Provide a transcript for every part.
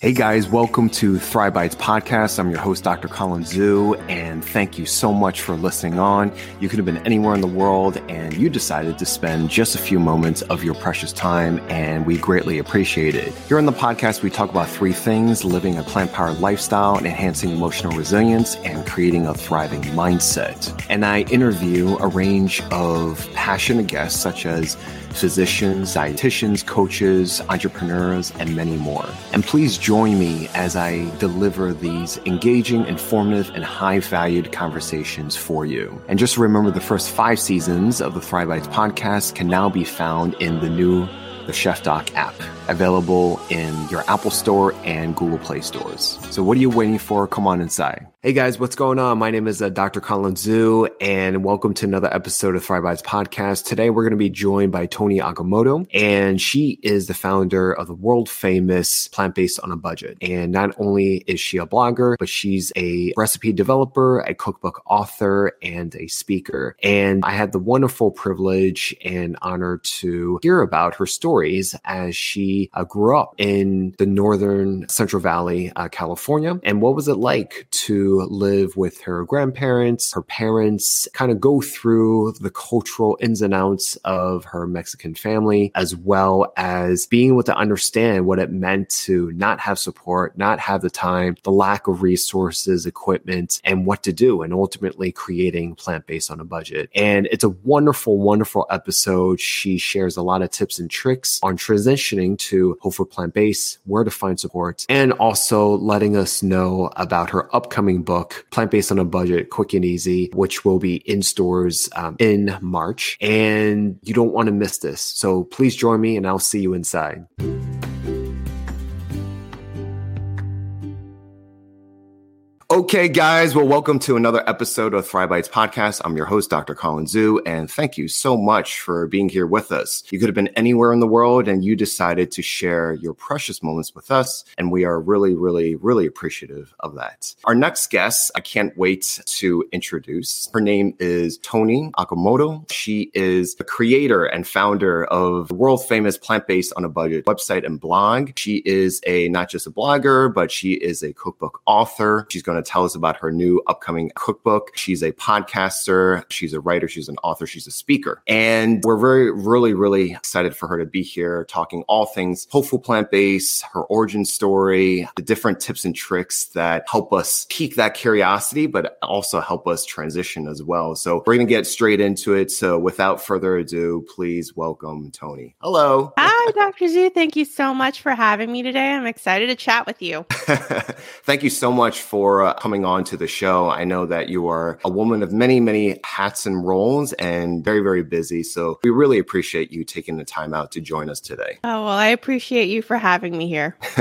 Hey guys, welcome to Thrive Bites podcast. I'm your host, Dr. Colin Zhu, and thank you so much for listening on. You could have been anywhere in the world and you decided to spend just a few moments of your precious time, and we greatly appreciate it. Here on the podcast, we talk about three things living a plant powered lifestyle, enhancing emotional resilience, and creating a thriving mindset. And I interview a range of passionate guests such as physicians, dietitians, coaches, entrepreneurs, and many more. And please join me as I deliver these engaging, informative, and high valued conversations for you. And just remember the first five seasons of the Thrive Bites podcast can now be found in the new the Chef Doc app, available in your Apple Store and Google Play stores. So what are you waiting for? Come on inside. Hey guys, what's going on? My name is uh, Dr. Colin Zhu, and welcome to another episode of Thrive Bites podcast. Today, we're going to be joined by Toni Okamoto, and she is the founder of the world famous Plant Based on a Budget. And not only is she a blogger, but she's a recipe developer, a cookbook author, and a speaker. And I had the wonderful privilege and honor to hear about her stories as she uh, grew up in the northern Central Valley, uh, California. And what was it like to live with her grandparents, her parents, kind of go through the cultural ins and outs of her Mexican family, as well as being able to understand what it meant to not have support, not have the time, the lack of resources, equipment, and what to do, and ultimately creating plant based on a budget. And it's a wonderful, wonderful episode. She shares a lot of tips and tricks on transitioning to whole food plant based, where to find support, and also letting us know about her upcoming upcoming book, Plant Based on a Budget, Quick and Easy, which will be in stores um, in March. And you don't want to miss this. So please join me and I'll see you inside. Okay, guys. Well, welcome to another episode of Thrive Bites podcast. I'm your host, Dr. Colin Zhu, and thank you so much for being here with us. You could have been anywhere in the world and you decided to share your precious moments with us. And we are really, really, really appreciative of that. Our next guest, I can't wait to introduce. Her name is Toni Okamoto. She is the creator and founder of the world famous Plant Based on a Budget website and blog. She is a not just a blogger, but she is a cookbook author. She's going to tell us about her new upcoming cookbook. She's a podcaster, she's a writer, she's an author, she's a speaker. And we're very, really, really excited for her to be here talking all things hopeful plant based, her origin story, the different tips and tricks that help us pique that curiosity, but also help us transition as well. So we're going to get straight into it. So without further ado, please welcome Toni. Hello. Hi, Dr. Zhu. Thank you so much for having me today. I'm excited to chat with you. Thank you so much for uh, coming on to the show. I know that you are a woman of many, many hats and roles and very, very busy. So we really appreciate you taking the time out to join us today. Oh, well, I appreciate you for having me here.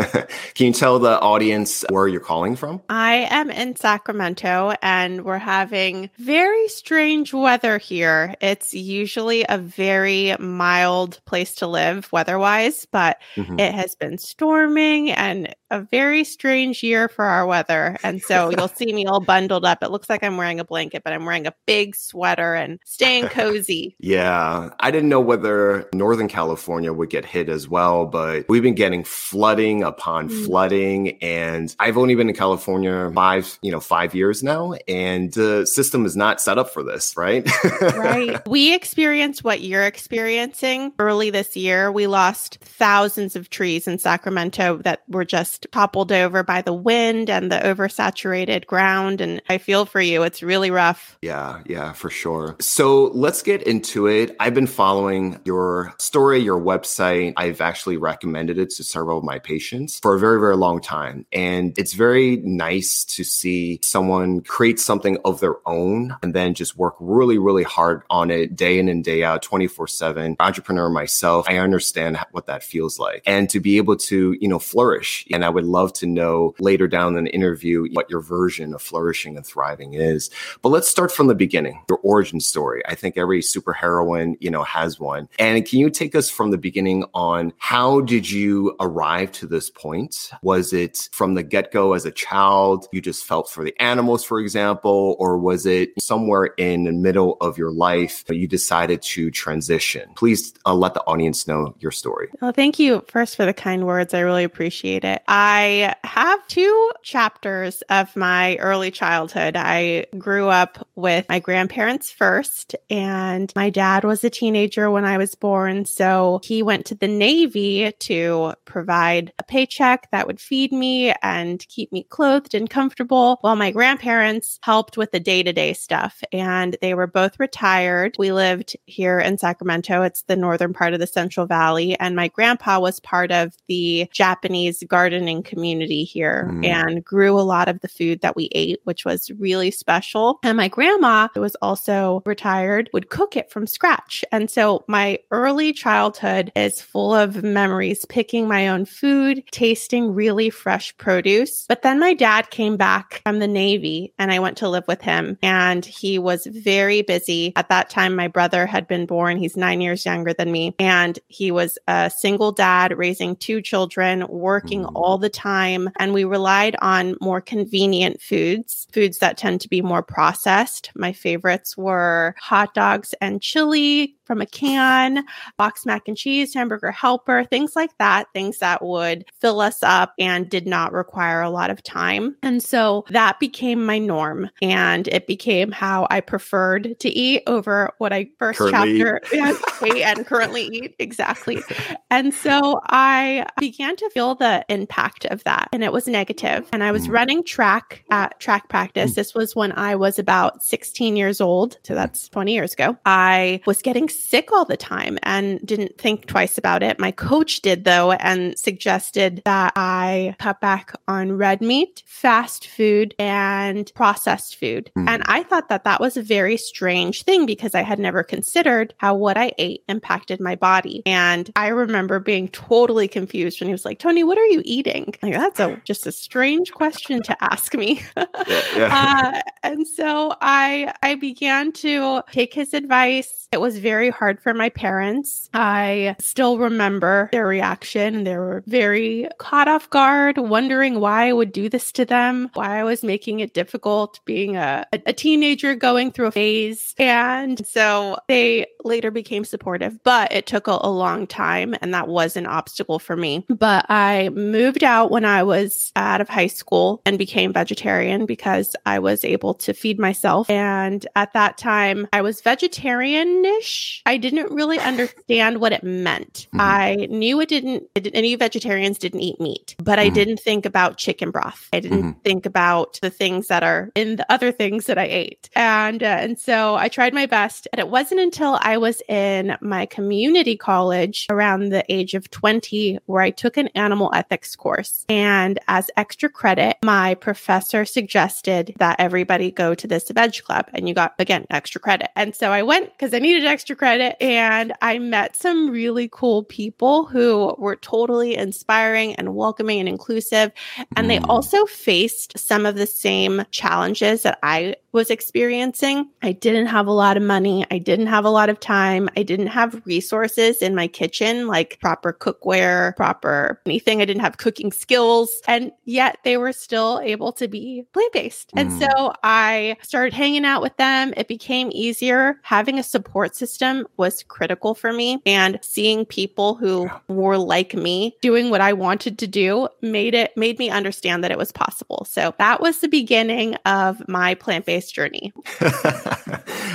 Can you tell the audience where you're calling from? I am in Sacramento and we're having very strange weather here. It's usually a very mild place to live weather wise, but mm-hmm. it has been storming and a very strange year for our weather. And so you'll see me all bundled up. It looks like I'm wearing a blanket, but I'm wearing a big sweater and staying cozy. yeah. I didn't know whether Northern California would get hit as well, but we've been getting flooding upon mm. flooding. And I've only been in California five, you know, five years now. And the system is not set up for this, right? right. We experienced what you're experiencing early this year. We lost thousands of trees in Sacramento that were just toppled over by the wind and the oversaturated ground. And I feel for you. It's really rough. Yeah, yeah, for sure. So let's get into it. I've been following your story, your website. I've actually recommended it to several of my patients for a very, very long time. And it's very nice to see someone create something of their own and then just work really, really hard on it day in and day out, 24 7. Entrepreneur myself, I understand what that feels like. And to be able to, you know, flourish. And I would love to know later down in the interview what your version of flourishing and thriving is. But let's start from the beginning, your origin story. I think every superheroine, you know, has one. And can you take us from the beginning on how did you arrive to this point? Was it from the get go as a child? You just felt for the animals, for example, or was it somewhere in the middle of your life you decided to transition? Please uh, let the audience know your story. Well, thank you first for the kind words. I really appreciate it. I have two chapters of my early childhood. I grew up with my grandparents first, and my dad was a teenager when I was born. So he went to the Navy to provide a paycheck that would feed me and keep me clothed and comfortable, while my grandparents helped with the day to day stuff. And they were both retired. We lived here in Sacramento. It's the northern part of the Central Valley. And my grandpa was part of the Japanese gardening community here mm. and grew a lot of the food that we ate, which was really special. And my grandma, who was also retired, would cook it from scratch. And so my early childhood is full of memories picking my own food, tasting really fresh produce. But then my dad came back from the Navy and I went to live with him and he was very busy. At that time, my brother had been born. He's nine years younger than me. And he was a single dad raising two children, working mm. all the time. And we relied on more convenient foods, foods that tend to be more processed. My favorites were hot dogs and chili, from a can, box mac and cheese, hamburger helper, things like that, things that would fill us up and did not require a lot of time. And so that became my norm and it became how I preferred to eat over what I first currently chapter ate and currently eat. Exactly. And so I began to feel the impact of that and it was negative. And I was mm. running track at track practice. Mm. This was when I was about 16 years old. So that's 20 years ago. I was getting sick all the time and didn't think twice about it. My coach did though and suggested that I cut back on red meat, fast food, and processed food. Mm. And I thought that that was a very strange thing because I had never considered how what I ate impacted my body. And I remember being totally confused when he was like, Toni, what are you eating? Like, that's a just a strange question to ask me. yeah, yeah. Uh, and so I I began to take his advice. It was very hard for my parents. I still remember their reaction. They were very caught off guard, wondering why I would do this to them, why I was making it difficult being a, a teenager going through a phase. And so they later became supportive, but it took a, a long time. And that was an obstacle for me. But I moved out when I was out of high school and became vegetarian because I was able to feed myself. And at that time, I was vegetarian ish I didn't really understand what it meant. Mm-hmm. I knew it didn't, any vegetarians didn't eat meat, but mm-hmm. I didn't think about chicken broth. I didn't mm-hmm. think about the things that are in the other things that I ate. And, uh, and so I tried my best. And it wasn't until I was in my community college around the age of 20 where I took an animal ethics course. And as extra credit, my professor suggested that everybody go to this veg club and you got, again, extra credit. And so I went because I needed extra credit. And I met some really cool people who were totally inspiring and welcoming and inclusive. And they mm. also faced some of the same challenges that I was experiencing. I didn't have a lot of money. I didn't have a lot of time. I didn't have resources in my kitchen, like proper cookware, proper anything. I didn't have cooking skills. And yet they were still able to be plant based. Mm. And so I started hanging out with them. It became easier. Having a support system was critical for me. And seeing people who were like me doing what I wanted to do made it, made me understand that it was possible. So that was the beginning of my plant based journey.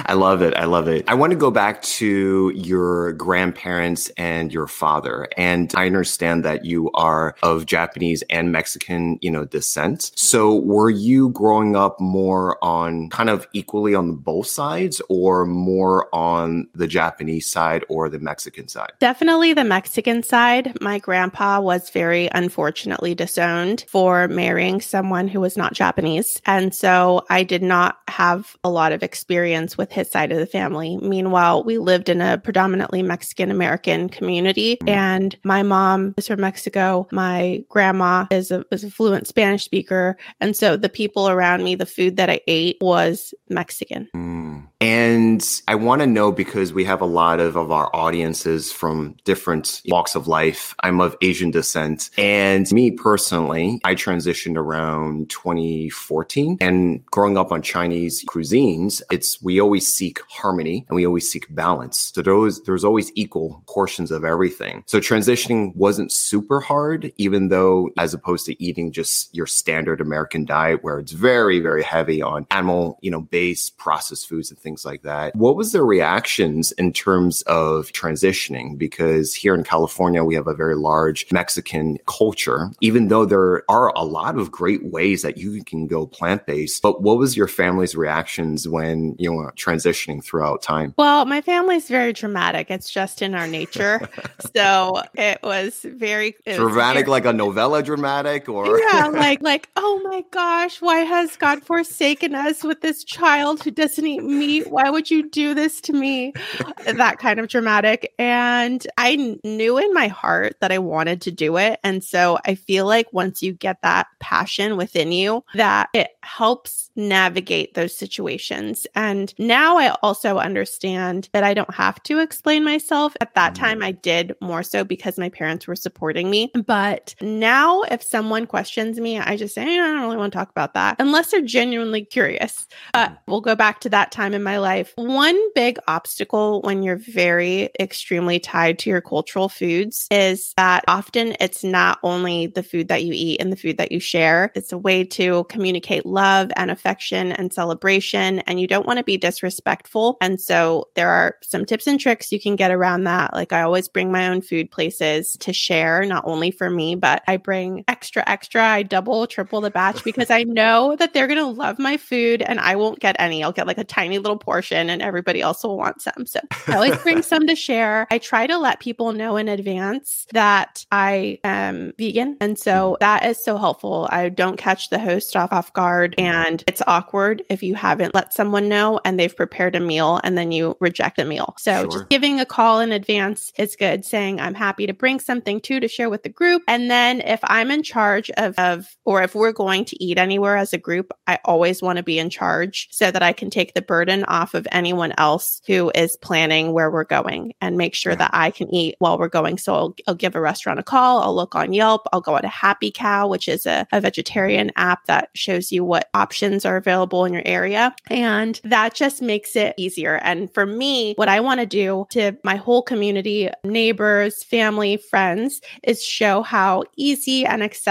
I love it. I love it. I want to go back to your grandparents and your father. And I understand that you are of Japanese and Mexican, you know, descent. So were you growing up more on kind of equally on both sides or more on the Japanese side or the Mexican side? Definitely the Mexican side. My grandpa was very unfortunately disowned for marrying someone who was not Japanese. And so I did not have a lot of experience with his side of the family. Meanwhile, we lived in a predominantly Mexican American community, and my mom is from Mexico. My grandma is a, is a fluent Spanish speaker. And so the people around me, the food that I ate was Mexican. Mm. And I want to know because we have a lot of, of our audiences from different walks of life. I'm of Asian descent. And me personally, I transitioned around 2014 and growing up on Chinese cuisines, it's, we always seek harmony and we always seek balance. So those, there's always equal portions of everything. So transitioning wasn't super hard, even though as opposed to eating just your standard American diet where it's very, very heavy on animal, you know, based processed foods and things like that. What was their reactions in terms of transitioning? Because here in California, we have a very large Mexican culture, even though there are a lot of great ways that you can go plant based. But what was your family's reactions when, you know, transitioning throughout time? Well, my family's very dramatic. It's just in our nature. so it was very it dramatic, was very, like a novella dramatic or yeah, like like, oh my gosh, why has God forsaken us with this child who doesn't eat meat? Why would you do this to me? that kind of dramatic. And I knew in my heart that I wanted to do it. And so I feel like once you get that passion within you, that it helps navigate those situations. And now I also understand that I don't have to explain myself. At that time, mm. I did more so because my parents were supporting me. But now, if someone questions me, I just say, I don't really want to talk about that unless they're genuinely curious. Uh, we'll go back to that time in my life. One big obstacle when you're very extremely tied to your cultural foods is that often it's not only the food that you eat and the food that you share, it's a way to communicate love and affection and celebration. And you don't want to be disrespectful. And so there are some tips and tricks you can get around that. Like I always bring my own food places to share, not only for me, but I bring extra, extra. I double, triple the batch because I know that they're going to love my food and I won't get any. I'll get like a tiny little portion and everybody else will want some. So I always bring some to share. I try to let people know in advance that I am vegan. And so mm-hmm. that is so helpful. I don't catch the host off off guard mm-hmm. and it's awkward if you haven't let someone know and they've prepared a meal and then you reject a meal. So sure. just giving a call in advance is good, saying I'm happy to bring something too to share with the group. And then if I'm in charge of, of or if we're going to eat anywhere as a group, I always want to be in charge so that I can take the burden off of anyone else who is planning where we're going and make sure that I can eat while we're going. So I'll, I'll give a restaurant a call. I'll look on Yelp. I'll go to Happy Cow, which is a, a vegetarian app that shows you what options are available in your area. And that just makes it easier. And for me, what I want to do to my whole community, neighbors, family, friends, is show how easy and accessible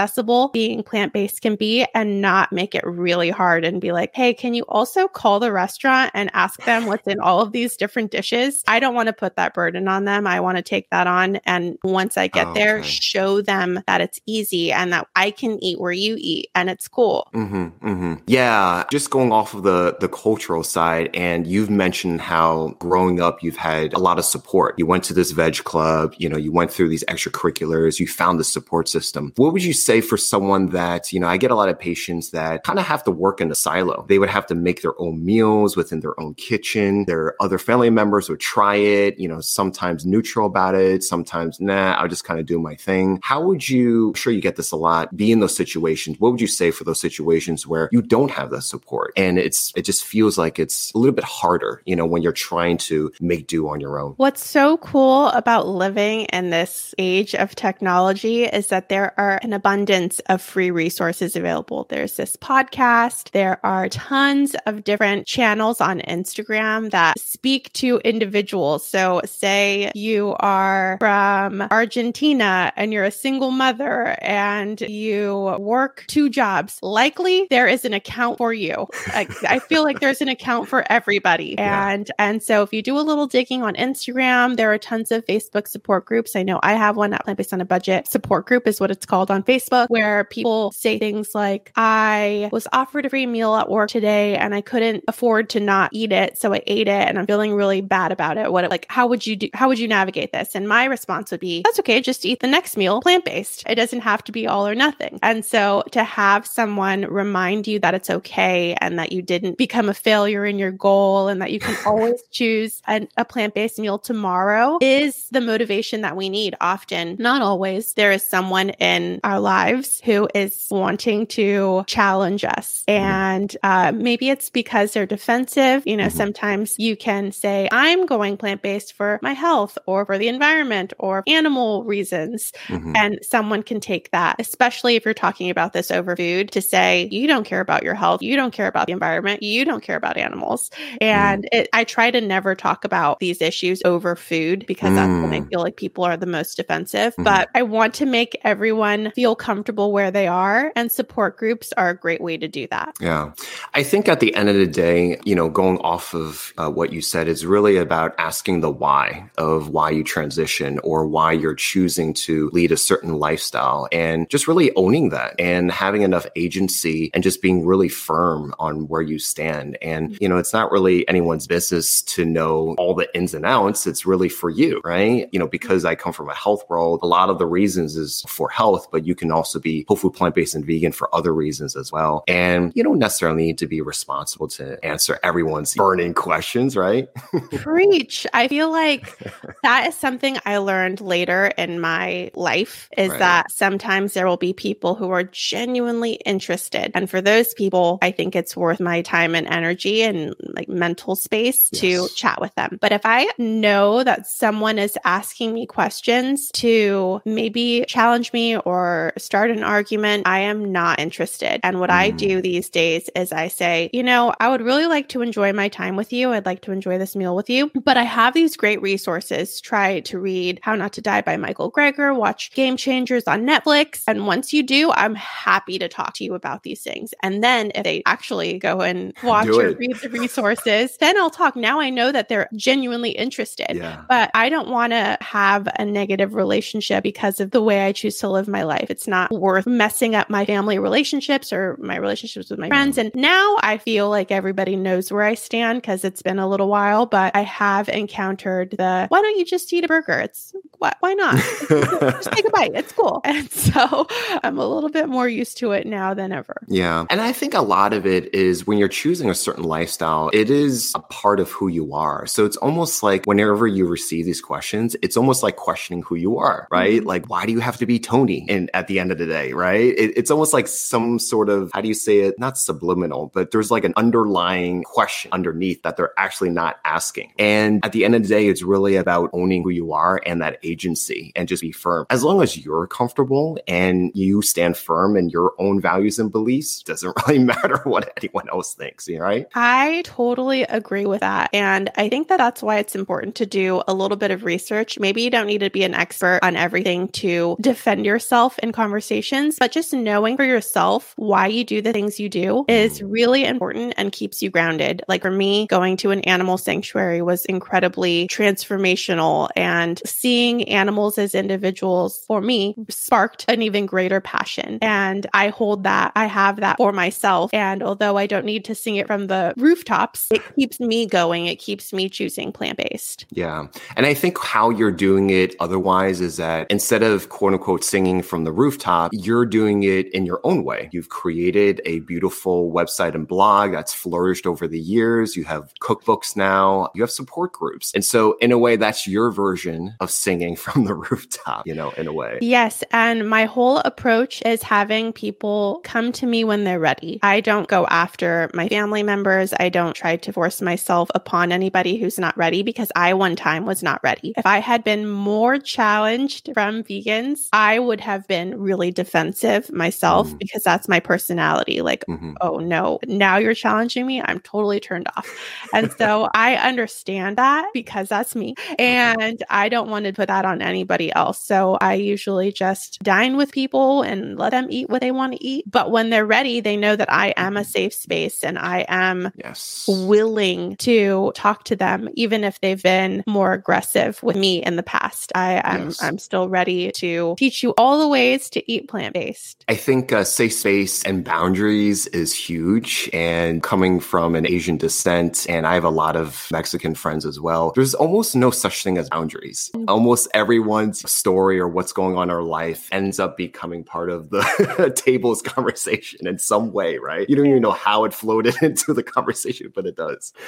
being plant based can be and not make it really hard and be like, hey, can you also call the restaurant and ask them what's in all of these different dishes? I don't want to put that burden on them. I want to take that on. And once I get oh, there, okay. show them that it's easy and that I can eat where you eat and it's cool. Mm-hmm, mm-hmm. Yeah. Just going off of the, the cultural side, and you've mentioned how growing up, you've had a lot of support. You went to this veg club, you know, you went through these extracurriculars, you found the support system. What would you say for someone that, you know, I get a lot of patients that kind of have to work in a silo. They would have to make their own meals within their own kitchen. Their other family members would try it, you know, sometimes neutral about it, sometimes nah, I'll just kind of do my thing. How would you, I'm sure you get this a lot, be in those situations? What would you say for those situations where you don't have the support and it's, it just feels like it's a little bit harder, you know, when you're trying to make do on your own? What's so cool about living in this age of technology is that there are an abundance of free resources available. There's this podcast. There are tons of different channels on Instagram that speak to individuals. So say you are from Argentina and you're a single mother and you work two jobs. Likely there is an account for you. I, I feel like there's an account for everybody. And, yeah. and so if you do a little digging on Instagram, there are tons of Facebook support groups. I know I have one at Plant Based on a Budget support group is what it's called on Facebook where people say things like, I was offered a free meal at work today and I couldn't afford to not eat it. So I ate it and I'm feeling really bad about it. What, like, how would you do, how would you navigate this? And my response would be, that's okay. Just eat the next meal plant based. It doesn't have to be all or nothing. And so to have someone remind you that it's okay and that you didn't become a failure in your goal and that you can always choose an, a plant based meal tomorrow is the motivation that we need often. Not always. There is someone in our lives who is wanting to challenge us. And uh, maybe it's because they're defensive. You know, mm-hmm. sometimes you can say, I'm going plant based for my health or for the environment or animal reasons. Mm-hmm. And someone can take that, especially if you're talking about this over food, to say, you don't care about your health. You don't care about the environment. You don't care about animals. And mm. it, I try to never talk about these issues over food because mm. that's when I mm. feel like people are the most defensive. Mm. But I want to make everyone feel comfortable where they are, and support groups are a great way to do that. Yeah. I think at the end of the day, you know, going off of uh, what you said is really about asking the why of why you transition or why you're choosing to lead a certain lifestyle and just really owning that and having enough agency and just being really firm on where you stand. And, you know, it's not really anyone's business to know all the ins and outs. It's really for you, right? You know, because I come from a health world, a lot of the reasons is for health, but you can also be whole food, plant based, and vegan for other reasons as well. And you don't necessarily need to be responsible to answer everyone's burning questions, right? Preach. I feel like that is something I learned later in my life is right. that sometimes there will be people who are genuinely interested. And for those people, I think it's worth my time and energy and like mental space yes. to chat with them. But if I know that someone is asking me questions to maybe challenge me or start an argument, I am not interested. And what mm. I do these days is I say, you know, I would really like to enjoy my time with you. I'd like to enjoy this meal with you, but I have these great resources. Try to read How Not to Die by Michael Greger, watch Game Changers on Netflix. And once you do, I'm happy to talk to you about these things. And then if they actually go and watch or read the resources, then I'll talk. Now I know that they're genuinely interested. Yeah. But I don't want to have a negative relationship because of the way I choose to live my life. It's not worth messing up my family relationships or my relationships with my friends. And now I feel like everybody knows where I stand because it's been a little while, but I have encountered the why don't you just eat a burger? It's why, why not? just take a bite. It's cool. And so I'm a little bit more used to it now than ever. Yeah. And I think a lot of it is when you're choosing a certain lifestyle, it is a part of who you are. So it's almost like whenever you receive these questions, it's almost like questioning who you are, right? Mm-hmm. Like, why do you have to be Toni? And at the end of the day, right? It, it's almost like some sort of, how do you say it? Not subliminal, but there's like an underlying question underneath that they're actually not asking. And at the end of the day, it's really about owning who you are and that agency and just be firm. As long as you're comfortable and you stand firm in your own values and beliefs, doesn't really matter what anyone else thinks, right? I totally agree with that. And I think that that's why it's important to do a little bit of research. Maybe you don't need to be an expert on everything to defend yourself in conversations, but just knowing for yourself why you do the things you do is mm. really important and keeps you grounded. Like for me, going to an animal sanctuary was incredibly transformational and seeing animals as individuals for me sparked an even greater passion. And I hold that, I have that for myself. And although I don't need to sing it from the rooftops, it keeps me going. It keeps me choosing plant based. Yeah. And I think how you're doing it otherwise is that instead of quote unquote singing from the rooftop, you're doing it in your own way. You've created a beautiful website and blog that's flourished over the years. You have cookbooks now, you have support groups. And so, in a way, that's your version of singing from the rooftop, you know, in a way. Yes. And my whole approach is having people come to me when they're ready. I don't go after my family members. I don't try to force myself upon anybody who's not ready because I one time was not ready. If I had been more challenged from vegans, I would have been really defensive myself mm. because that's my personality. Like, mm-hmm. oh no, now you're challenging me. I'm totally turned off. And so I understand that because that's me. And I don't want to put that on anybody else. So I usually just dine with people and let them eat what they want to eat. But when they're ready, they know that I am a mm-hmm. safe space and I am yes. willing to talk to them, even if they've been more aggressive with me in the past. I am yes. I'm still ready to teach you all the ways to eat plant based. I think uh, safe space and boundaries is huge. And coming from an Asian descent, and I have a lot of Mexican friends as well, there's almost no such thing as boundaries. Mm-hmm. Almost everyone's story or what's going on in their life ends up becoming part of the table's conversation in some way, right? You don't even know how it floated into the conversation, but it does.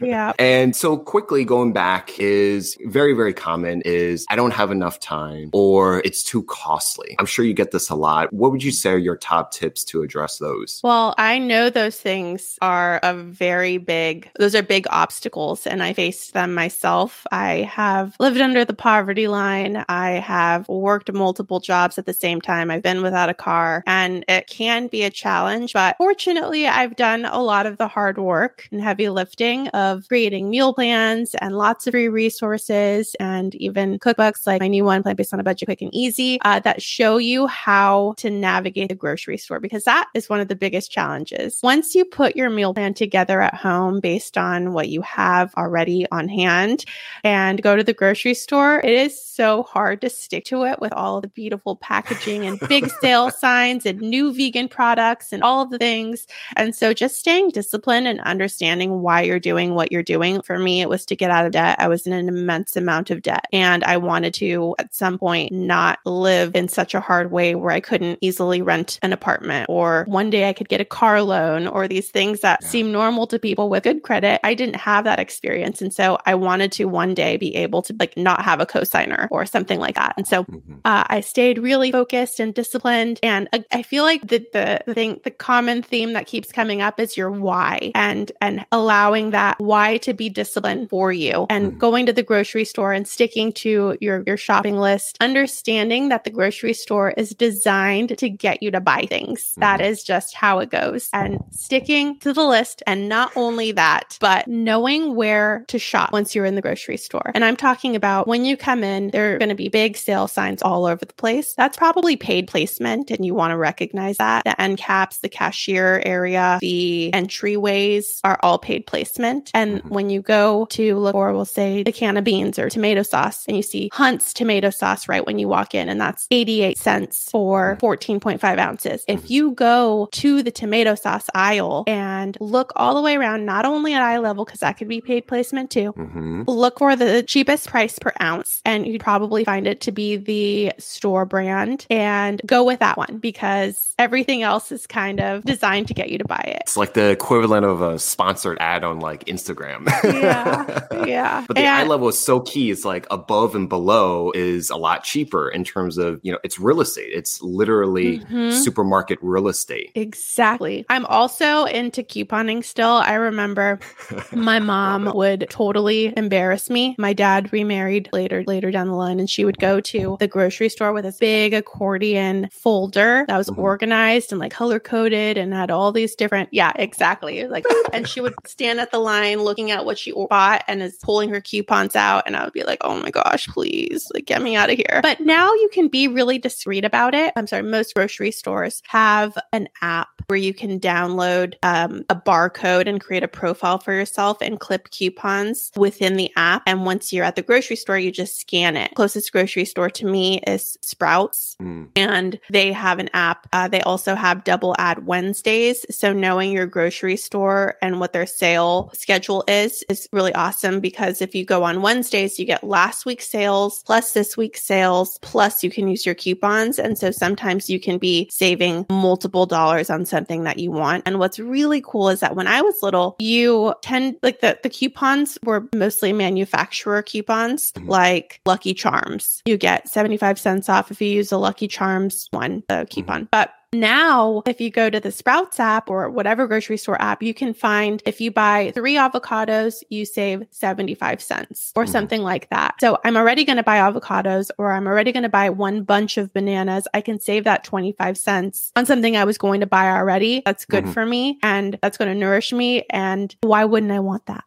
Yeah. and so quickly going back is very, very common is I don't have enough time or it's too costly. I'm sure you get this a lot. What would you say are your top tips to address those? Well, I know those things are a very big, those are big obstacles. And I faced them myself. I have lived under the poverty line. I have worked multiple jobs at the same time. I've been without a car and it can be a challenge, but fortunately, I've done a lot of the hard work and heavy lifting of creating meal plans and lots of free resources and even cookbooks like my new one, Plant Based on a Budget Quick and Easy, uh, that show you how to navigate the grocery store because that is one of the biggest challenges. Once you put your meal plan together at home based on what you have already on hand and go to the grocery store, it is so hard to stick to it with all the beautiful packaging and big sale signs and new vegan products and all of the things. And so just staying disciplined and understanding why you're doing what you're doing. For me, it was to get out of debt. I was in an immense amount of debt and I wanted to at some point not live in such a hard way where I couldn't easily rent an apartment or one day I could get a car loan or these things that yeah. seem normal to people with good credit. I didn't have that experience. And so I wanted to one day be able to like not have a cosigner or something like that. And so mm-hmm. uh, I stayed really focused and disciplined. And I, I feel like the, the, the thing, the common theme that keeps coming up is your why and, and allowing that why to be disciplined for you and mm-hmm. going to the grocery store and sticking to your, your shopping list, understanding that the grocery store is designed to get you to buy things. Mm-hmm. That is just how it goes and sticking to the list. And not only that, but knowing where to shop once you're in the grocery store. And I'm talking about when you come in, there are going to be big sale signs all over the place. That's probably paid placement. And you want to recognize that the end caps, the cashier area, the entryways are all paid placement. And mm-hmm. when you go to look for, we'll say the can of beans or tomato sauce, and you see Hunt's tomato sauce right when you walk in, and that's 88 cents for 14.5 ounces. If you go to the tomato sauce aisle and look all the way around, not only at eye level, because that could be paid placement too, mm-hmm. look for the cheapest price per ounce, and you'd probably find it to be the store brand and go with that one because everything else is kind of designed to get you to buy it. It's like the equivalent of a sponsored ad on like Instagram. yeah. Yeah. But the and, eye level is so key. It's like above and below is a lot cheaper in terms of, you know, it's real estate. It's literally mm-hmm. supermarket real estate. Exactly. I'm also into couponing still. I remember my mom would totally embarrass me. My dad remarried later later down the line and she would go to the grocery store with a big accordion folder that was mm-hmm. organized and like color coded and had all these different yeah, exactly. Like and she would stand at the line looking at what she bought and is pulling her coupons out and I would be like, "Oh my gosh, please, like get me out of here." But now you can be really discreet about it. I'm sorry, most grocery stores have an app where you can download um, a barcode and create a profile for yourself and clip coupons within the app. And once you're at the grocery store, you just scan it. Closest grocery store to me is Sprouts, mm. and they have an app. Uh, they also have double ad Wednesdays. So knowing your grocery store and what their sale schedule is is really awesome because if you go on Wednesdays, you get last week's sales plus this week's sales, plus you can use your coupons. And so sometimes you can be saving multiple dollars on something that you want. And what's really cool is that when I was little, you tend like the, the coupons were mostly manufacturer coupons, mm-hmm. like Lucky Charms. You get 75 cents off if you use a Lucky Charms one, the coupon. Mm-hmm. But now, if you go to the Sprouts app or whatever grocery store app, you can find if you buy three avocados, you save 75 cents or mm. something like that. So I'm already going to buy avocados or I'm already going to buy one bunch of bananas. I can save that 25 cents on something I was going to buy already. That's good mm-hmm. for me and that's going to nourish me. And why wouldn't I want that?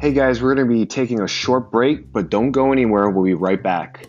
Hey guys, we're going to be taking a short break, but don't go anywhere. We'll be right back.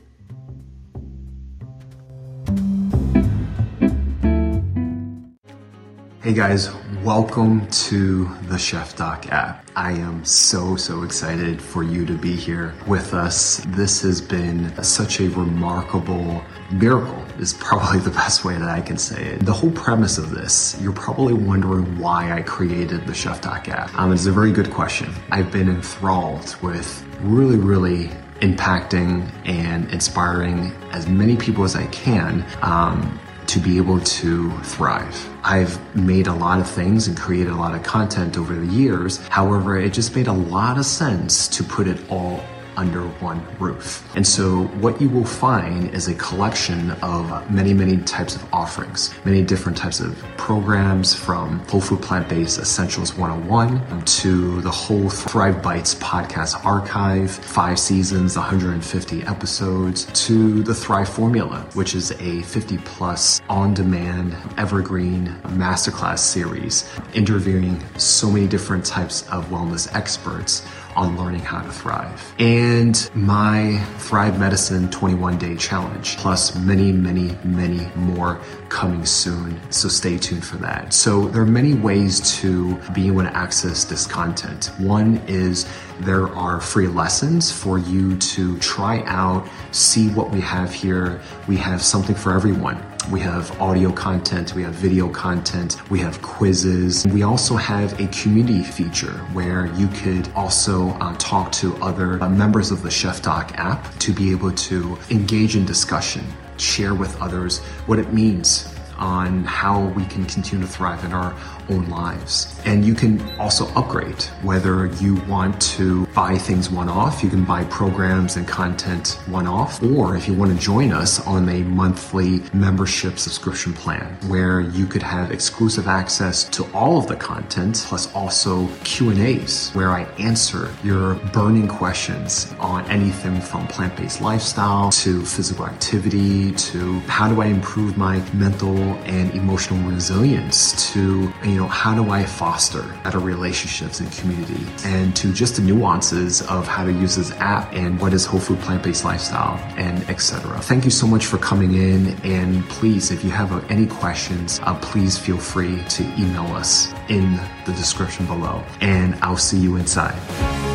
Hey guys, welcome to the Chef Doc app. I am so, so excited for you to be here with us. This has been such a remarkable miracle, is probably the best way that I can say it. The whole premise of this, you're probably wondering why I created the Chef Doc app. Um, it's a very good question. I've been enthralled with really, really impacting and inspiring as many people as I can um, to be able to thrive. I've made a lot of things and created a lot of content over the years. However, it just made a lot of sense to put it all under one roof. And so what you will find is a collection of many, many types of offerings, many different types of programs from Whole Food Plant Based Essentials 101 to the whole Thrive Bites podcast archive, five seasons, 150 episodes, to the Thrive Formula, which is a 50 plus on demand evergreen masterclass series interviewing so many different types of wellness experts on learning how to thrive. And my Thrive Medicine 21 day challenge, plus many, many, many more coming soon. So stay tuned for that. So there are many ways to be able to access this content. One is there are free lessons for you to try out, see what we have here. We have something for everyone. We have audio content, we have video content, we have quizzes. We also have a community feature where you could also uh, talk to other uh, members of the Chef Doc app to be able to engage in discussion, share with others what it means on how we can continue to thrive in our own lives. And you can also upgrade whether you want to buy things one off, you can buy programs and content one off, or if you want to join us on a monthly membership subscription plan where you could have exclusive access to all of the content plus also Q&As where I answer your burning questions on anything from plant-based lifestyle to physical activity to how do I improve my mental and emotional resilience to you know, how do I foster better relationships and community and to just the nuances of how to use this app and what is whole food plant-based lifestyle and etc. Thank you so much for coming in and please, if you have any questions, uh, please feel free to email us in the description below and I'll see you inside.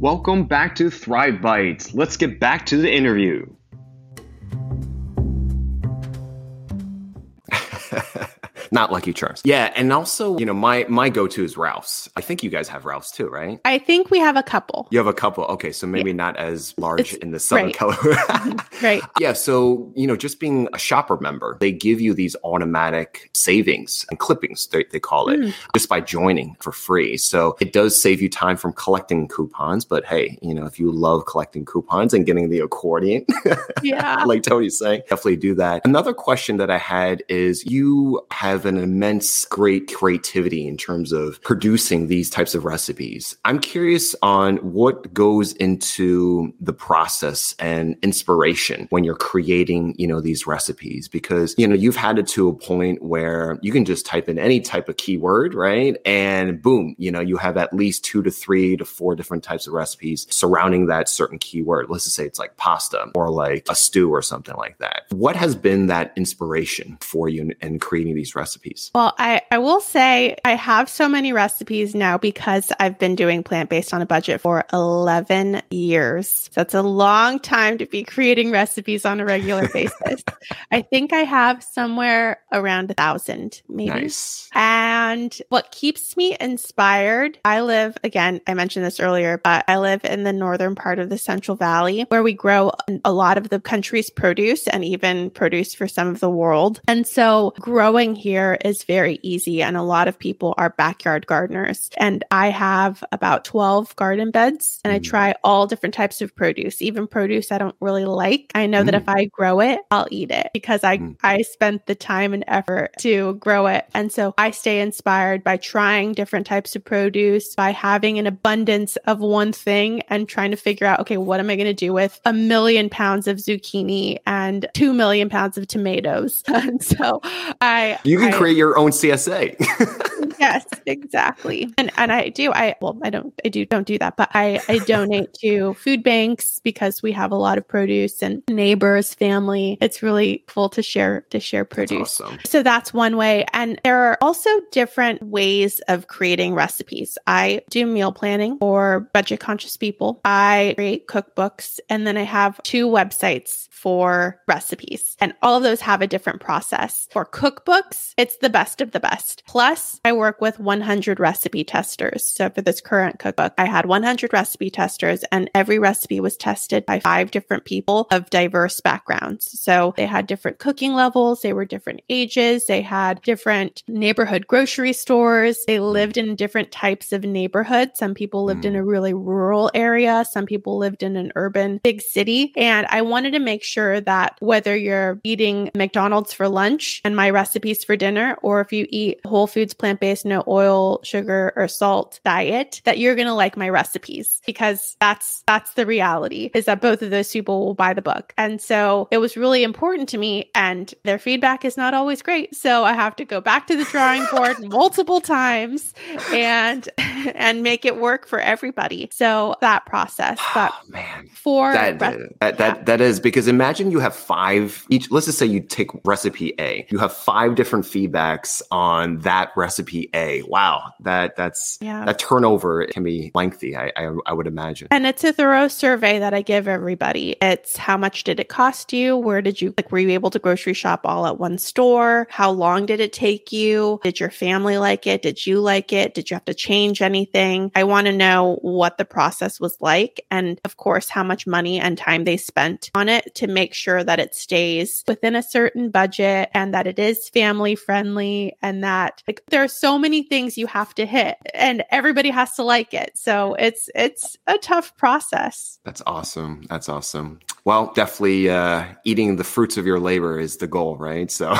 Welcome back to Thrive Bites. Let's get back to the interview. not Lucky Charms. Yeah, and also, you know, my my go-to is Ralph's. I think you guys have Ralph's too, right? I think we have a couple. You have a couple. Okay, so maybe yeah. not as large it's, in the Southern right. California. Mm-hmm. right. Yeah, so, you know, just being a shopper member, they give you these automatic savings and clippings, they, they call it, mm. just by joining for free. So it does save you time from collecting coupons. But hey, you know, if you love collecting coupons and getting the accordion, yeah, like Toni's saying, definitely do that. Another question that I had is you have have an immense great creativity in terms of producing these types of recipes. I'm curious on what goes into the process and inspiration when you're creating, you know, these recipes because, you know, you've had it to a point where you can just type in any type of keyword, right? And boom, you know, you have at least two to three to four different types of recipes surrounding that certain keyword. Let's just say it's like pasta or like a stew or something like that. What has been that inspiration for you in, in creating these recipes? Recipes? Well, I, I will say I have so many recipes now because I've been doing plant based on a budget for 11 years. That's a long time to be creating recipes on a regular basis. I think I have somewhere around a thousand, maybe. Nice. And what keeps me inspired, I live, again, I mentioned this earlier, but I live in the northern part of the Central Valley where we grow a lot of the country's produce and even produce for some of the world. And so growing here, is very easy, and a lot of people are backyard gardeners. And I have about 12 garden beds, and mm. I try all different types of produce, even produce I don't really like. I know mm. that if mm. I grow it, I'll eat it because I, mm. I spent the time and effort to grow it. And so I stay inspired by trying different types of produce, by having an abundance of one thing and trying to figure out, okay, what am I going to do with a million pounds of zucchini and two million pounds of tomatoes? and so I, you can create your own CSA. yes, exactly. And and I do. I well, I don't. I do don't do that, but I I donate to food banks because we have a lot of produce and neighbors, family. It's really cool to share to share produce. That's awesome. So that's one way. And there are also different ways of creating recipes. I do meal planning for budget conscious people. I create cookbooks, and then I have two websites for recipes. And all of those have a different process. For cookbooks, it's the best of the best. Plus, I work work with 100 recipe testers. So for this current cookbook, I had 100 recipe testers and every recipe was tested by five different people of diverse backgrounds. So they had different cooking levels, they were different ages, they had different neighborhood grocery stores, they hmm. lived in different types of neighborhoods. Some people lived in hmm. a really rural area, some people lived in an urban big city. And I wanted to make sure that whether you're eating McDonald's for lunch and my recipes for dinner, or if you eat whole foods, plant based, no oil, sugar, or salt diet, that you're going to like my recipes because that's, that's the reality is that both of those people will buy the book. And so it was really important to me and their feedback is not always great. So I have to go back to the drawing board multiple times and, and make it work for everybody. So that process, but oh, man, for that, that, that, yeah. that is because imagine you have five each, let's just say you take recipe A, you have five different feedbacks on that recipe A. Wow. That that's, yeah. that turnover can be lengthy. I, I, I would imagine. And it's a thorough survey that I give everybody. It's how much did it cost you? Where did you, like, were you able to grocery shop all at one store? How long did it take you? Did your family like it? Did you like it? Did you have to change anything? I want to know what the process was like. And of course, how much money and time they spent on it to make sure that it stays within a certain budget and that it is family friendly and that like there are so many things you have to hit and everybody has to like it. So it's, it's a tough process. That's awesome. That's awesome. Well, definitely uh, eating the fruits of your labor is the goal, right? So,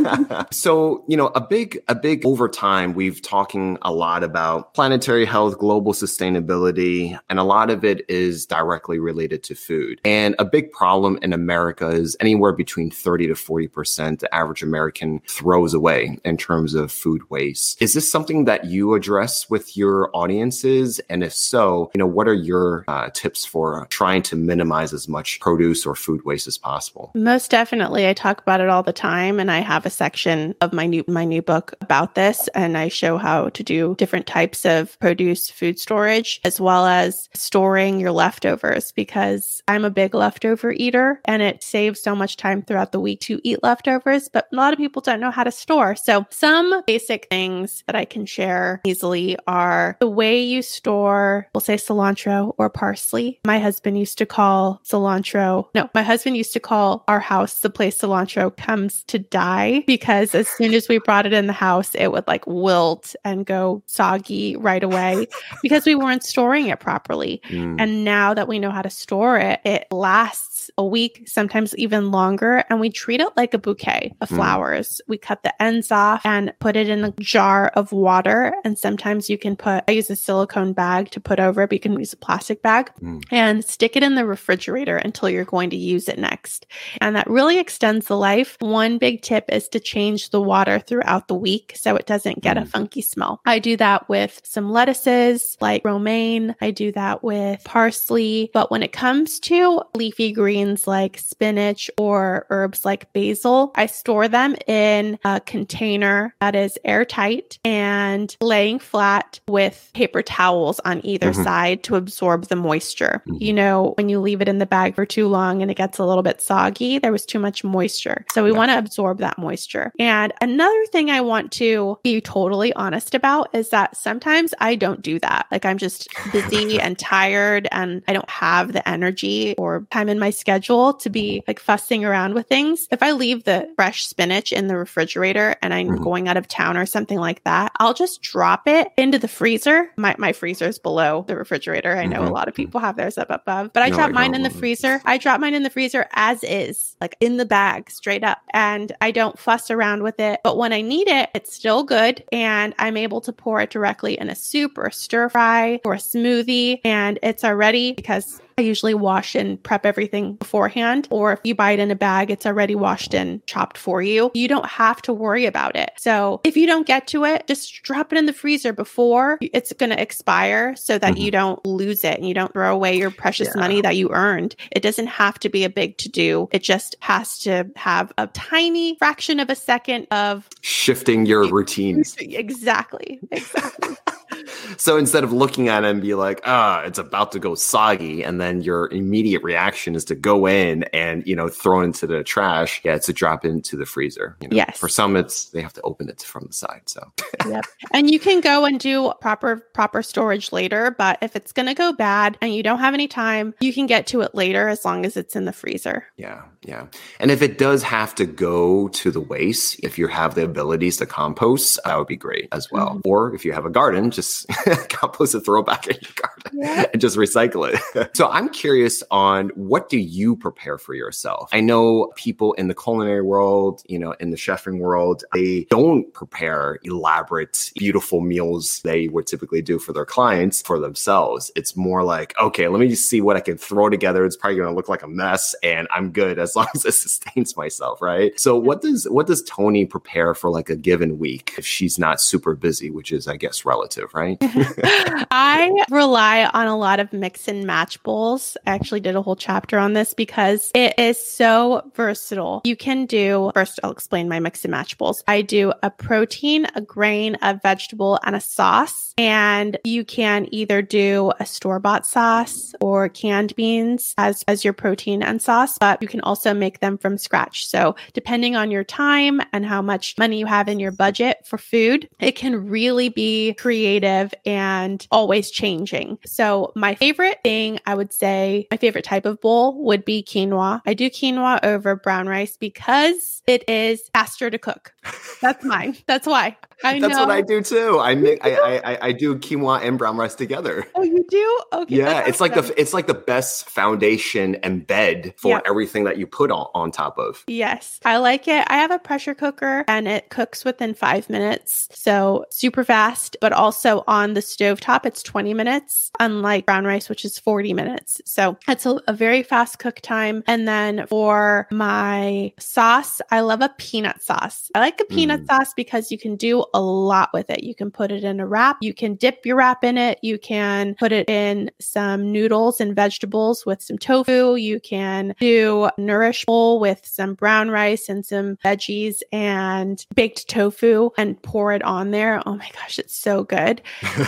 so you know, a big, a big over time, we've talking a lot about planetary health, global sustainability, and a lot of it is directly related to food. And a big problem in America is anywhere between thirty to forty percent the average American throws away in terms of food waste. Is this something that you address with your audiences? And if so, you know, what are your uh, tips for trying to minimize as much produce or food waste as possible. Most definitely. I talk about it all the time and I have a section of my new my new book about this and I show how to do different types of produce food storage as well as storing your leftovers because I'm a big leftover eater and it saves so much time throughout the week to eat leftovers, but a lot of people don't know how to store. So some basic things that I can share easily are the way you store, we'll say cilantro or parsley. My husband used to call cilantro cilantro. No, my husband used to call our house the place cilantro comes to die because as soon as we brought it in the house, it would like wilt and go soggy right away because we weren't storing it properly. Mm. And now that we know how to store it, it lasts a week, sometimes even longer. And we treat it like a bouquet of mm. flowers. We cut the ends off and put it in a jar of water. And sometimes you can put, I use a silicone bag to put over it, but you can use a plastic bag mm. and stick it in the refrigerator until you're going to use it next. And that really extends the life. One big tip is to change the water throughout the week so it doesn't get a mm. funky smell. I do that with some lettuces like romaine. I do that with parsley. But when it comes to leafy greens like spinach or herbs like basil, I store them in a container that is airtight and laying flat with paper towels on either mm-hmm. side to absorb the moisture. Mm-hmm. You know, when you leave it in the bag for too long and it gets a little bit soggy, there was too much moisture. So we yeah. want to absorb that moisture. And another thing I want to be totally honest about is that sometimes I don't do that. Like I'm just busy and tired and I don't have the energy or time in my schedule to be like fussing around with things. If I leave the fresh spinach in the refrigerator and I'm mm-hmm. going out of town or something like that, I'll just drop it into the freezer. My, my freezer's below the refrigerator. I know mm-hmm. a lot of people have theirs up above, but I no, drop I mine in the freezer I drop mine in the freezer as is, like in the bag, straight up. And I don't fuss around with it. But when I need it, it's still good. And I'm able to pour it directly in a soup or a stir fry or a smoothie. And it's already because I usually wash and prep everything beforehand. Or if you buy it in a bag, it's already washed and chopped for you. You don't have to worry about it. So if you don't get to it, just drop it in the freezer before it's going to expire so that mm-hmm. you don't lose it and you don't throw away your precious yeah. money that you earned. It doesn't have to be a big to do. It just has to have a tiny fraction of a second of shifting your routine. Exactly. Exactly. so instead of looking at it and be like, ah, it's about to go soggy, and then your immediate reaction is to go in and you know throw it into the trash. Yeah, it's to drop into the freezer. You know? Yes. For some, it's they have to open it from the side. So. yep. And you can go and do proper proper storage later, but if it's going to go bad and you don't have any time, you can get to it later as long as it's in the freezer. Yeah, yeah. And if it does have to go to the waste, if you have the abilities to compost, that would be great as well. Mm-hmm. Or if you have a garden, just compost it, throw it back in your garden yeah. and just recycle it. so I'm curious on what do you prepare for yourself? I know people in the culinary world, you know, in the chefing world, they don't prepare elaborate, beautiful meals they would typically do for their clients for themselves. It's more like, okay, let me just see what I can throw together. It's probably going to look like a mess and I'm good as long as it sustains myself, right? So what does what does Toni prepare for like a given week if she's not super busy, which is I guess relative, right? I rely on a lot of mix and match bowls. I actually did a whole chapter on this because it is so versatile. You can do first I'll explain my mix and match bowls. I do a protein, a grain, a vegetable, and a sauce. And you can either do a store-bought sauce or canned beans as, as your protein and sauce, but you can also make them from scratch. So depending on your time and how much money you have in your budget for food, it can really be creative and always changing. So my favorite thing I would say, my favorite type of bowl would be quinoa. I do quinoa over brown rice because it is faster to cook. That's mine. That's why. I That's what I do too. I make I, I I do quinoa and brown rice together. Oh, you do? Okay. Yeah, it's like the it's like the best foundation and bed for yeah. everything that you put on, on top of. Yes. I like it. I have a pressure cooker and it cooks within 5 minutes. So, super fast, but also on the stove top it's 20 minutes unlike brown rice which is 40 minutes. So, it's a, a very fast cook time and then for my sauce, I love a peanut sauce. I like a peanut mm. sauce because you can do a lot with it. You can put it in a wrap, you can dip your wrap in it, you can put it in some noodles and vegetables with some tofu, you can do nourish bowl with some brown rice and some veggies and baked tofu and pour it on there. Oh my gosh, it's so good.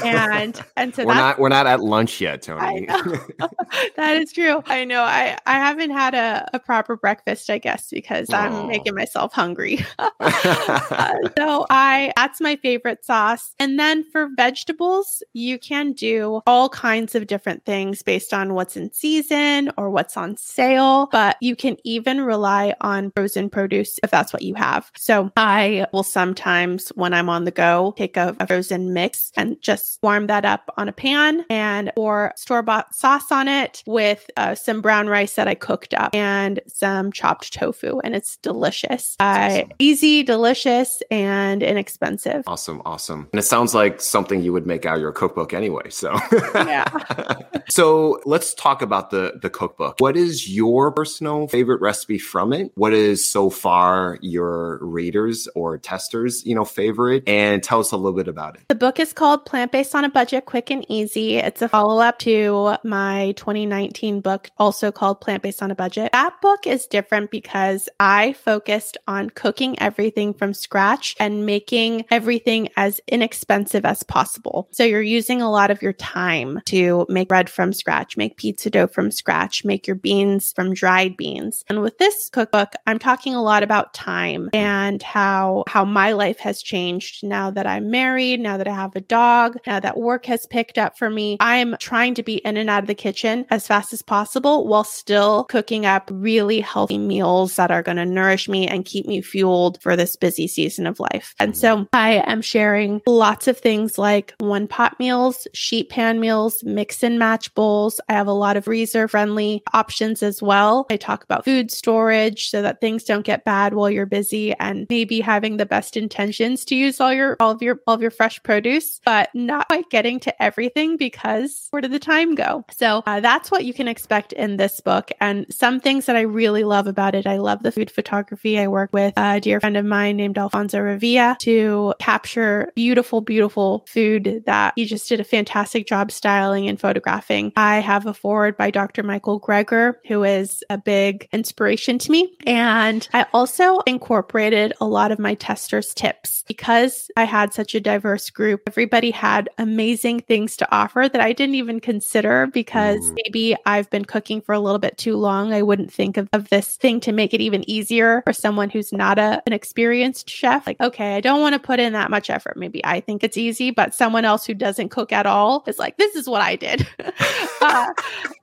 And and so we're not we're not at lunch yet, Toni. that is true. I know. I I haven't had a, a proper breakfast, I guess, because I'm making myself hungry. uh, so I that's my favorite sauce. And then for vegetables, you can do all kinds of different things based on what's in season or what's on sale, but you can even rely on frozen produce if that's what you have. So I will sometimes, when I'm on the go, take a, a frozen mix and just warm that up on a pan and or store bought sauce on it with uh, some brown rice that I cooked up and some chopped tofu. And it's delicious. Uh, easy, delicious, and inexpensive. Awesome. Awesome. And it sounds like something you would make out of your cookbook anyway. So, yeah. so let's talk about the, the cookbook. What is your personal favorite recipe from it? What is so far your readers or testers, you know, favorite? And tell us a little bit about it. The book is called Plant Based on a Budget Quick and Easy. It's a follow up to my 2019 book, also called Plant Based on a Budget. That book is different because I focused on cooking everything from scratch and making everything as inexpensive as possible. So you're using a lot of your time to make bread from scratch, make pizza dough from scratch, make your beans from dried beans. And with this cookbook, I'm talking a lot about time and how how my life has changed now that I'm married, now that I have a dog, now that work has picked up for me. I'm trying to be in and out of the kitchen as fast as possible while still cooking up really healthy meals that are going to nourish me and keep me fueled for this busy season of life. And mm-hmm. so I am sharing lots of things like one pot meals, sheet pan meals, mix and match bowls. I have a lot of freezer friendly options as well. I talk about food storage so that things don't get bad while you're busy and maybe having the best intentions to use all your all of your all of your fresh produce, but not quite getting to everything because where did the time go? So uh, that's what you can expect in this book. And some things that I really love about it, I love the food photography. I work with a dear friend of mine named Alfonso Revilla to to capture beautiful, beautiful food that he just did a fantastic job styling and photographing. I have a forward by Dr. Michael Greger, who is a big inspiration to me. And I also incorporated a lot of my testers' tips because I had such a diverse group. Everybody had amazing things to offer that I didn't even consider because mm. maybe I've been cooking for a little bit too long. I wouldn't think of, of this thing to make it even easier for someone who's not a, an experienced chef. Like, okay, I don't want to put in that much effort. Maybe I think it's easy, but someone else who doesn't cook at all is like, this is what I did. uh,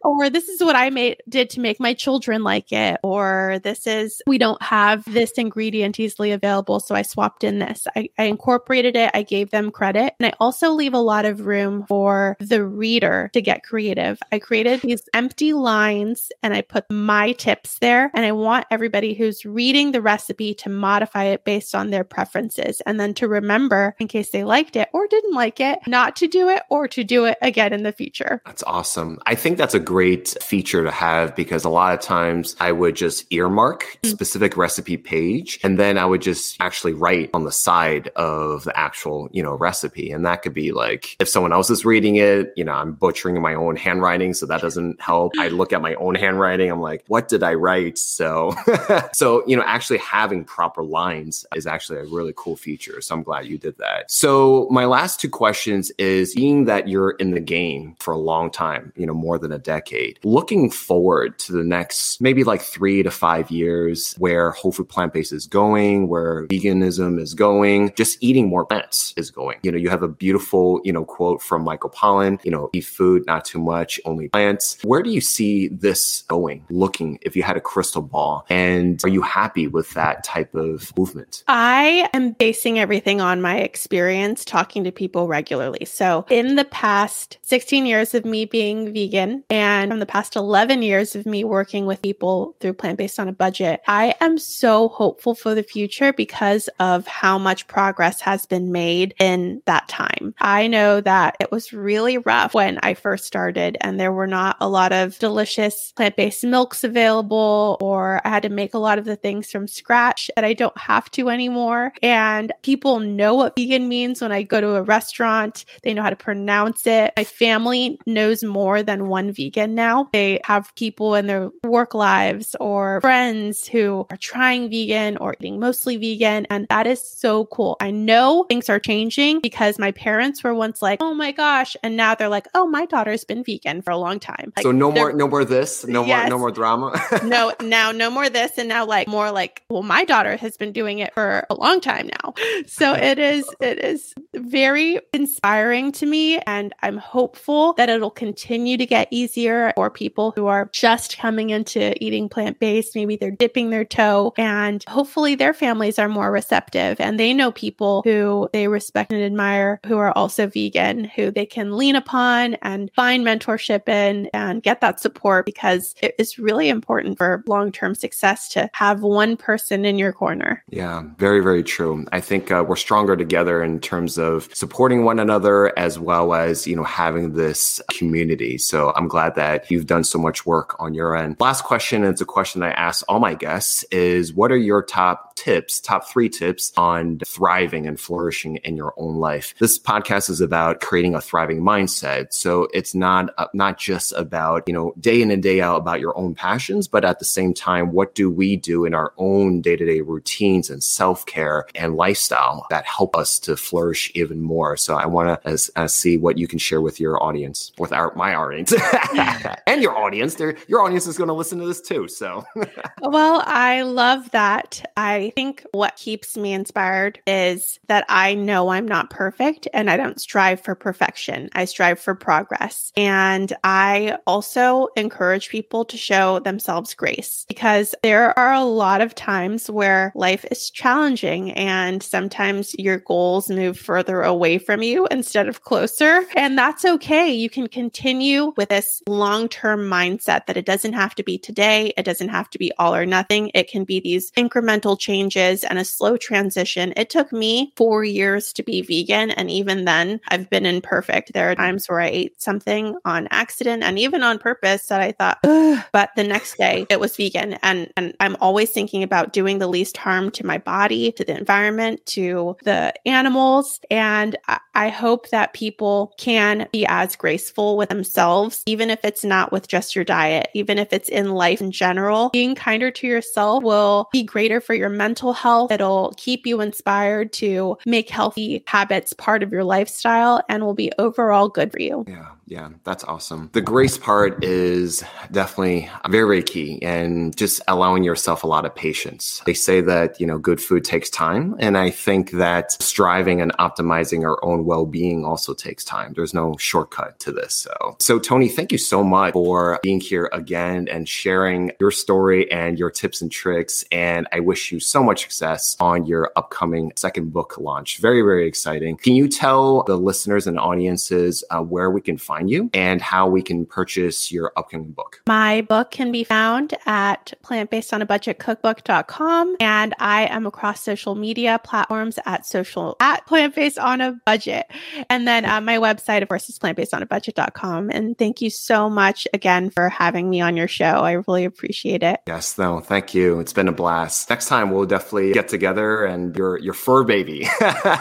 or this is what I made did to make my children like it. Or this is, we don't have this ingredient easily available. So I swapped in this. I, I incorporated it. I gave them credit. And I also leave a lot of room for the reader to get creative. I created these empty lines and I put my tips there. And I want everybody who's reading the recipe to modify it based on their preferences and then to remember in case they liked it or didn't like it, not to do it or to do it again in the future. That's awesome. I think that's a great feature to have because a lot of times I would just earmark mm-hmm. specific recipe page and then I would just actually write on the side of the actual, you know, recipe. And that could be like if someone else is reading it, you know, I'm butchering my own handwriting, so that doesn't help. I look at my own handwriting, I'm like, what did I write? So so, you know, actually having proper lines is actually a really cool feature. So I'm glad you did that. So my last two questions is being that you're in the game for a long time, you know, more than a decade, looking forward to the next maybe like three to five years where whole food plant based is going, where veganism is going, just eating more plants is going. You know, you have a beautiful, you know, quote from Michael Pollan, you know, eat food, not too much, only plants. Where do you see this going, looking if you had a crystal ball? And are you happy with that type of movement? I am basing everything on my experience talking to people regularly. So in the past 16 years of me being vegan and from the past 11 years of me working with people through plant based on a budget, I am so hopeful for the future because of how much progress has been made in that time. I know that it was really rough when I first started and there were not a lot of delicious plant based milks available, or I had to make a lot of the things from scratch that I don't have to anymore. And people know what vegan means when I go to a restaurant, they know how to pronounce it. My family knows more than one vegan now. They have people in their work lives or friends who are trying vegan or eating mostly vegan. And that is so cool. I know things are changing because my parents were once like, oh my gosh. And now they're like, oh, my daughter's been vegan for a long time. Like, so no more, no more this, no yes. more, no more drama. no, now no more this. And now like more like, well, my daughter has been doing it for a long time now. So it is, it is very inspiring to me. And I'm hopeful that it'll continue to get easier for people who are just coming into eating plant based. Maybe they're dipping their toe and hopefully their families are more receptive and they know people who they respect and admire who are also vegan, who they can lean upon and find mentorship in and get that support because it is really important for long term success to have one person in your corner. Yeah, very, very true. I think uh, we're stronger together in terms of supporting one another as well as, you know, having this community. So I'm glad that you've done so much work on your end. Last question, and it's a question I ask all my guests is what are your top tips, top three tips on thriving and flourishing in your own life? This podcast is about creating a thriving mindset. So it's not, uh, not just about, you know, day in and day out about your own passions, but at the same time, what do we do in our own day to day routines and self care and lifestyle that help us to flourish even more? So I want to see what you can share with your audience, with our, my audience and your audience. There, your audience is going to listen to this too. So, well, I love that. I think what keeps me inspired is that I know I'm not perfect and I don't strive for perfection. I strive for progress. And I also encourage people to show themselves grace because there are a lot of times where life is challenging and sometimes your goals move further away from you instead of closer. And that's okay. You can continue with this long term mindset that it doesn't have to be today. It doesn't have to be all or nothing. It can be these incremental changes and a slow transition. It took me four years to be vegan. And even then, I've been imperfect. There are times where I ate something on accident and even on purpose that I thought, Ugh. but the next day it was vegan. And, and I'm always thinking about doing the least harm to my body, to the environment, to the animals. And I hope that people can be as graceful with themselves, even if it's not with just your diet, even if it's in life in general. Being kinder to yourself will be greater for your mental health. It'll keep you inspired to make healthy habits part of your lifestyle and will be overall good for you. Yeah. Yeah, that's awesome. The grace part is definitely very, very key and just allowing yourself a lot of patience. They say that, you know, good food takes time. And I think that striving and optimizing our own well being also takes time. There's no shortcut to this. So, so Toni, thank you so much for being here again and sharing your story and your tips and tricks. And I wish you so much success on your upcoming second book launch. Very, very exciting. Can you tell the listeners and audiences uh, where we can find find you and how we can purchase your upcoming book. My book can be found at plantbasedonabudgetcookbook.com and I am across social media platforms at social at plant based on a budget. And then uh, my website, of course, is plantbasedonabudget.com. And thank you so much again for having me on your show. I really appreciate it. Yes, no, thank you. It's been a blast. Next time we'll definitely get together and your your fur baby.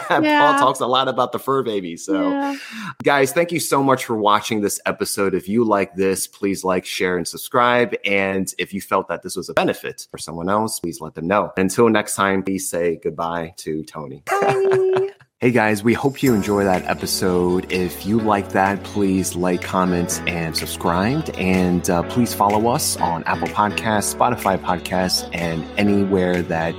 Yeah. Paul talks a lot about the fur baby. So yeah. guys, thank you so much for watching watching this episode. If you like this, please like, share, and subscribe. And if you felt that this was a benefit for someone else, please let them know. Until next time, please say goodbye to Toni. Hey guys, we hope you enjoy that episode. If you like that, please like, comment, and subscribe. And uh, please follow us on Apple Podcasts, Spotify Podcasts, and anywhere that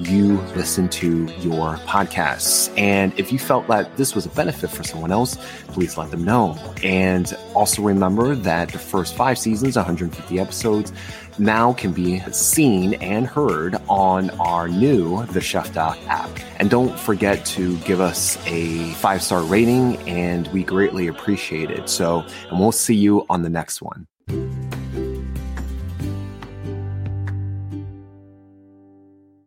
you listen to your podcasts. And if you felt that this was a benefit for someone else, please let them know. And also remember that the first five seasons, 150 episodes, now can be seen and heard on our new The Chef Doc app. And don't forget to give us a five star rating, and we greatly appreciate it. So, and we'll see you on the next one.